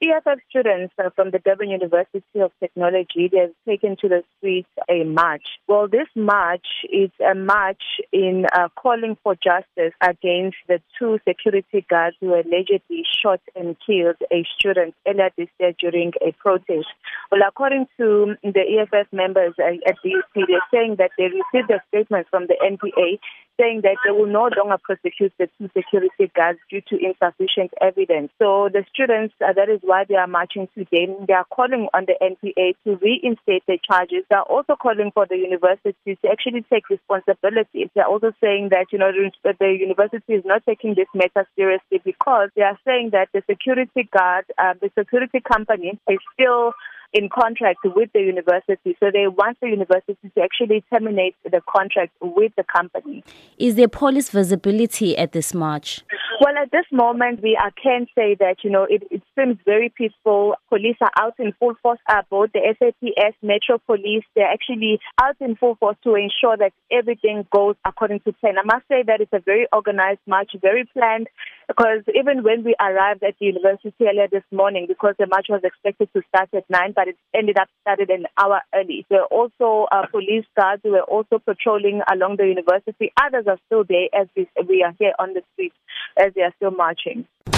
EFF students uh, from the Durban University of Technology, they've taken to the streets a march. Well, this march is a march in uh, calling for justice against the two security guards who allegedly shot and killed a student earlier this year during a protest. Well, according to the EFF members at the DUT, they're saying that they received a statement from the NPA saying that they will no longer prosecute the two security guards due to insufficient evidence. So the students, uh, that is why they are marching today. They are calling on the NPA to reinstate the charges. They are also calling for the university to actually take responsibility. They are also saying that, you know, the university is not taking this matter seriously because they are saying that the security guard, uh, the security company is still in contract with the university. So they want the university to actually terminate the contract with the company. Is there police visibility at this march? Well, at this moment, we I can say that, you know, it seems very peaceful. Police are out in full force. Uh, both the SAPS, Metro Police, they're actually out in full force to ensure that everything goes according to plan. I must say that it's a very organized march, very planned, because even when we arrived at the university earlier this morning, because the march was expected to start at 9, but it ended up started an hour early. There were also uh, police guards who were also patrolling along the university. Others are still there as we, we are here on the street as they are still marching.